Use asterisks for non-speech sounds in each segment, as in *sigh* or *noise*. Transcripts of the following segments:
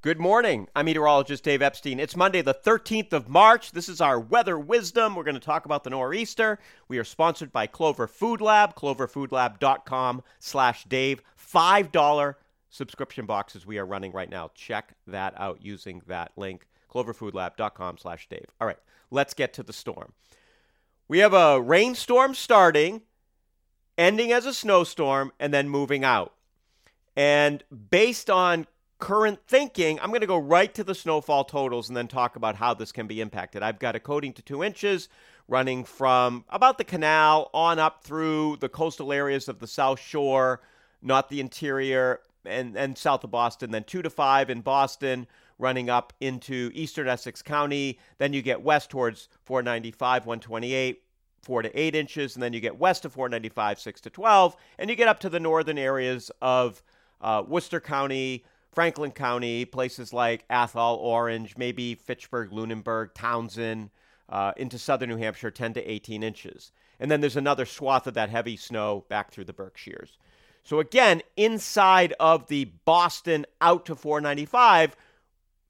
Good morning. I'm meteorologist Dave Epstein. It's Monday, the 13th of March. This is our weather wisdom. We're going to talk about the nor'easter. We are sponsored by Clover Food Lab, cloverfoodlab.com slash Dave. $5 subscription boxes we are running right now. Check that out using that link, cloverfoodlab.com slash Dave. All right, let's get to the storm. We have a rainstorm starting, ending as a snowstorm, and then moving out. And based on current thinking, I'm going to go right to the snowfall totals and then talk about how this can be impacted. I've got a coating to two inches running from about the canal on up through the coastal areas of the South Shore, not the interior, and, and south of Boston, then two to five in Boston, running up into eastern Essex County. Then you get west towards 495, 128, four to eight inches, and then you get west of 495, six to 12, and you get up to the northern areas of uh, Worcester County, Franklin County, places like Athol, Orange, maybe Fitchburg, Lunenburg, Townsend, uh, into southern New Hampshire, 10 to 18 inches. And then there's another swath of that heavy snow back through the Berkshires. So again, inside of the Boston out to 495,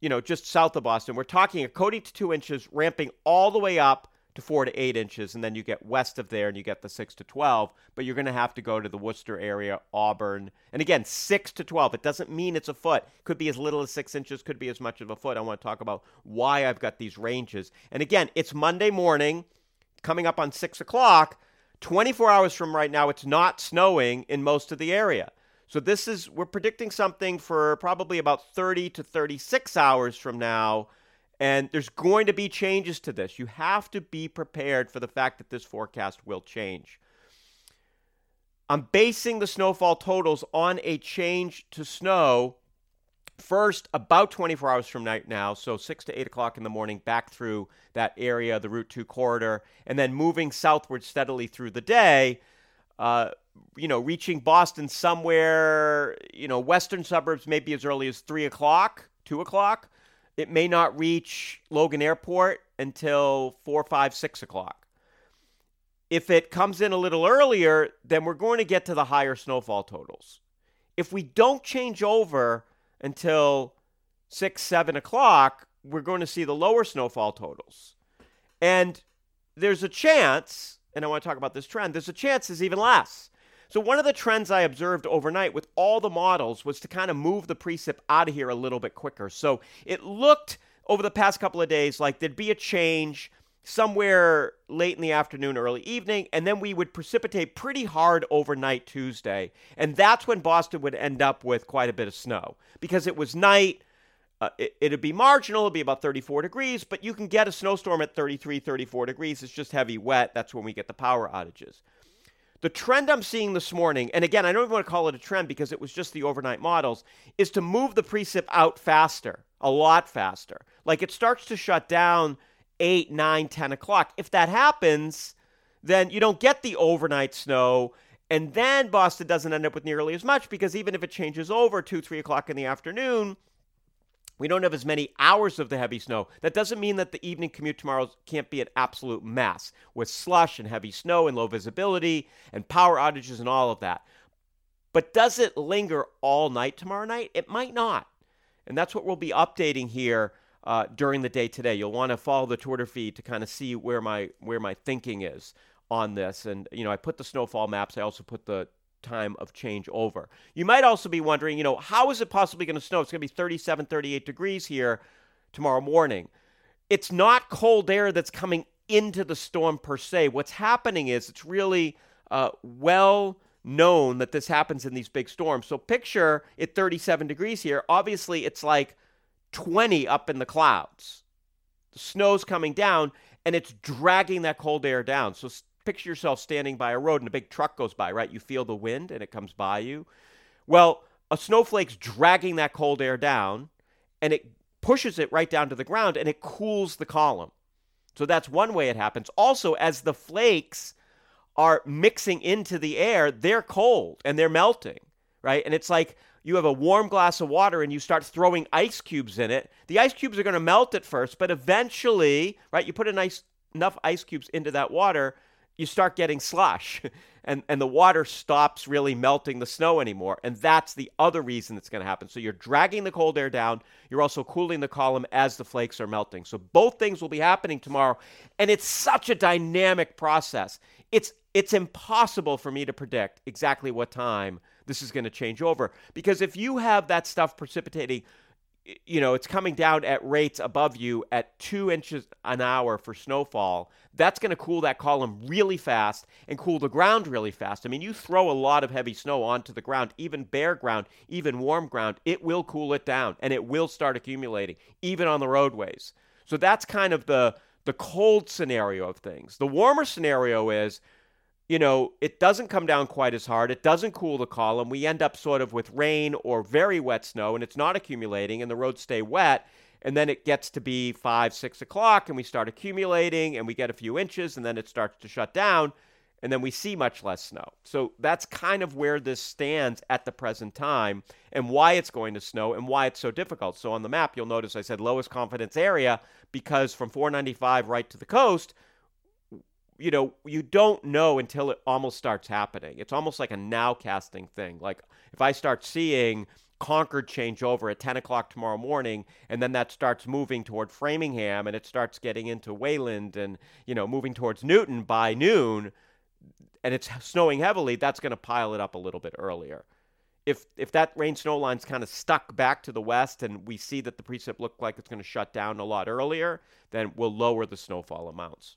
you know, just south of Boston, we're talking a coating to two inches, ramping all the way up to four to eight inches, and then you get west of there and you get the six to 12. But you're going to have to go to the Worcester area, Auburn. And again, six to 12. It doesn't mean it's a foot. Could be as little as six inches, could be as much of a foot. I want to talk about why I've got these ranges. And again, it's Monday morning, coming up on six o'clock. 24 hours from right now, it's not snowing in most of the area. So this is, we're predicting something for probably about 30 to 36 hours from now and there's going to be changes to this. You have to be prepared for the fact that this forecast will change. I'm basing the snowfall totals on a change to snow first about 24 hours from night now, so 6 to 8 o'clock in the morning, back through that area, the Route 2 corridor, and then moving southward steadily through the day. Uh, you know, reaching Boston somewhere, you know, western suburbs maybe as early as 3 o'clock, 2 o'clock it may not reach Logan Airport until 4, 5, 6 o'clock. If it comes in a little earlier, then we're going to get to the higher snowfall totals. If we don't change over until 6, 7 o'clock, we're going to see the lower snowfall totals. And there's a chance, and I want to talk about this trend, there's a chance is even less. So one of the trends I observed overnight with all the models was to kind of move the precip out of here a little bit quicker. So it looked over the past couple of days like there'd be a change somewhere late in the afternoon, early evening, and then we would precipitate pretty hard overnight Tuesday. And that's when Boston would end up with quite a bit of snow because it was night. Uh, it, would be marginal, it'd be about 34 degrees, but you can get a snowstorm at 33, 34 degrees. It's just heavy wet. That's when we get the power outages. The trend I'm seeing this morning, and again, I don't even want to call it a trend because it was just the overnight models, is to move the precip out faster, a lot faster. Like it starts to shut down 8, 9, 10 o'clock. If that happens, then you don't get the overnight snow. And then Boston doesn't end up with nearly as much because even if it changes over 2, 3 o'clock in the afternoon, we don't have as many hours of the heavy snow. That doesn't mean that the evening commute tomorrow can't be an absolute mess with slush and heavy snow and low visibility and power outages and all of that. But does it linger all night tomorrow night? It might not. And that's what we'll be updating here uh, during the day today. You'll want to follow the Twitter feed to kind of see where my where my thinking is on this. And you know, I put the snowfall maps. I also put the time of change over. You might also be wondering, you know, how is it possibly going to snow? It's going to be 37, 38 degrees here tomorrow morning. It's not cold air that's coming into the storm per se. What's happening is it's really uh, well known that this happens in these big storms. So picture it 37 degrees here. Obviously, it's like 20 up in the clouds. The snow's coming down and it's dragging that cold air down. So picture yourself standing by a road and a big truck goes by, right? You feel the wind and it comes by you. Well, a snowflake's dragging that cold air down and it pushes it right down to the ground and it cools the column. So that's one way it happens. Also, as the flakes are mixing into the air, they're cold and they're melting, right? And it's like you have a warm glass of water and you start throwing ice cubes in it. The ice cubes are going to melt at first, but eventually, right, you put a nice enough ice cubes into that water, you start getting slush *laughs* and, and the water stops really melting the snow anymore. And that's the other reason that's going to happen. So you're dragging the cold air down. You're also cooling the column as the flakes are melting. So both things will be happening tomorrow. And it's such a dynamic process. It's it's impossible for me to predict exactly what time this is going to change over because if you have that stuff precipitating you know, it's coming down at rates above you at two inches an hour for snowfall. That's going to cool that column really fast and cool the ground really fast. I mean, you throw a lot of heavy snow onto the ground, even bare ground, even warm ground, it will cool it down and it will start accumulating, even on the roadways. So that's kind of the the cold scenario of things. The warmer scenario is you know, it doesn't come down quite as hard. It doesn't cool the column. We end up sort of with rain or very wet snow, and it's not accumulating, and the roads stay wet. And then it gets to be five, six o'clock, and we start accumulating, and we get a few inches, and then it starts to shut down, and then we see much less snow. So that's kind of where this stands at the present time, and why it's going to snow, and why it's so difficult. So on the map, you'll notice I said lowest confidence area because from 495 right to the coast, you know, you don't know until it almost starts happening. It's almost like a now casting thing. Like if I start seeing Concord change over at 10 o'clock tomorrow morning, and then that starts moving toward Framingham and it starts getting into Wayland and, you know, moving towards Newton by noon, and it's snowing heavily, that's going to pile it up a little bit earlier. If, if that rain snow line's kind of stuck back to the west and we see that the precip look like it's going to shut down a lot earlier, then we'll lower the snowfall amounts.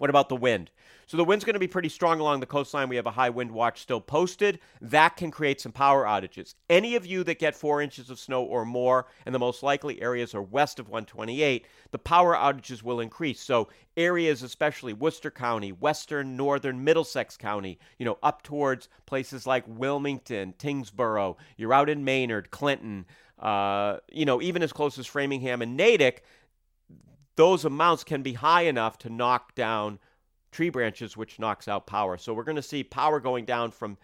What about the wind? So the wind's going to be pretty strong along the coastline. We have a high wind watch still posted. That can create some power outages. Any of you that get four inches of snow or more, and the most likely areas are west of 128, the power outages will increase. So areas, especially Worcester County, western, northern, Middlesex County, you know, up towards places like Wilmington, Tyngsboro, you're out in Maynard, Clinton, uh, you know, even as close as Framingham and Natick, those amounts can be high enough to knock down tree branches, which knocks out power. So we're going to see power going down from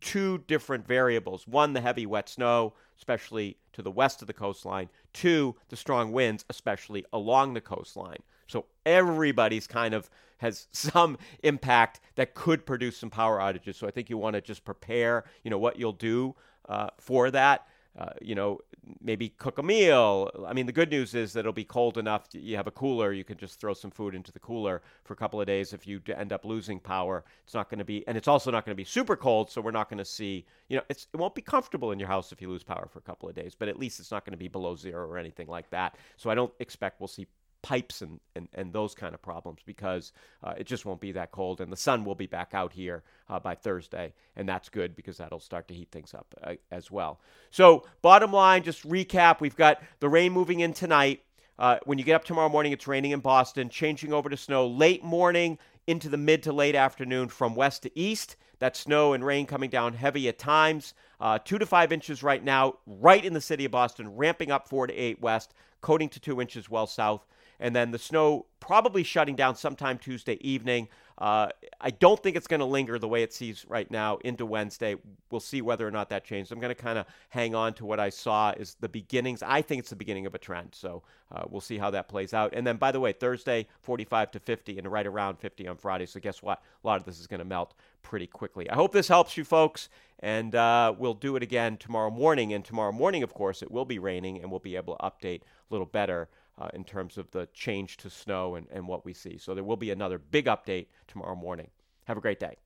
two different variables one, the heavy wet snow, especially to the west of the coastline, two, the strong winds, especially along the coastline. So everybody's kind of *laughs* has some impact that could produce some power outages. So I think you want to just prepare, you know, what you'll do uh, for that. Uh, you know, maybe cook a meal. I mean, the good news is that it'll be cold enough. You have a cooler. You can just throw some food into the cooler for a couple of days. If you end up losing power, it's not going to be, and it's also not going to be super cold. So we're not going to see, you know, it won't be comfortable in your house if you lose power for a couple of days. But at least it's not going to be below zero or anything like that. So I don't expect we'll see pipes and, and, and those kind of problems because uh, it just won't be that cold. And the sun will be back out here uh, by Thursday. And that's good because that'll start to heat things up uh, as well. So, bottom line, just recap we've got the rain moving in tonight. Uh, when you get up tomorrow morning, it's raining in Boston, changing over to snow late morning into the mid to late afternoon from west to east. That snow and rain coming down heavy at times. Uh, two to five inches right now, right in the city of Boston, ramping up four to eight west, coating to two inches well south and then the snow probably shutting down sometime Tuesday evening. Uh, I don't think it's going to linger the way it sees right now into Wednesday. We'll see whether or not that changes. I'm going to kind of hang on to what I saw is the beginnings. I think it's the beginning of a trend. So uh, we'll see how that plays out. And then, by the way, Thursday, 45 to 50, and right around 50 on Friday. So guess what? A lot of this is going to melt pretty quickly. I hope this helps you folks. And uh, we'll do it again tomorrow morning. And tomorrow morning, of course, it will be raining, and we'll be able to update a little better uh, in terms of the change to snow and, and what we see. So there will be another big update tomorrow morning. Have a great day.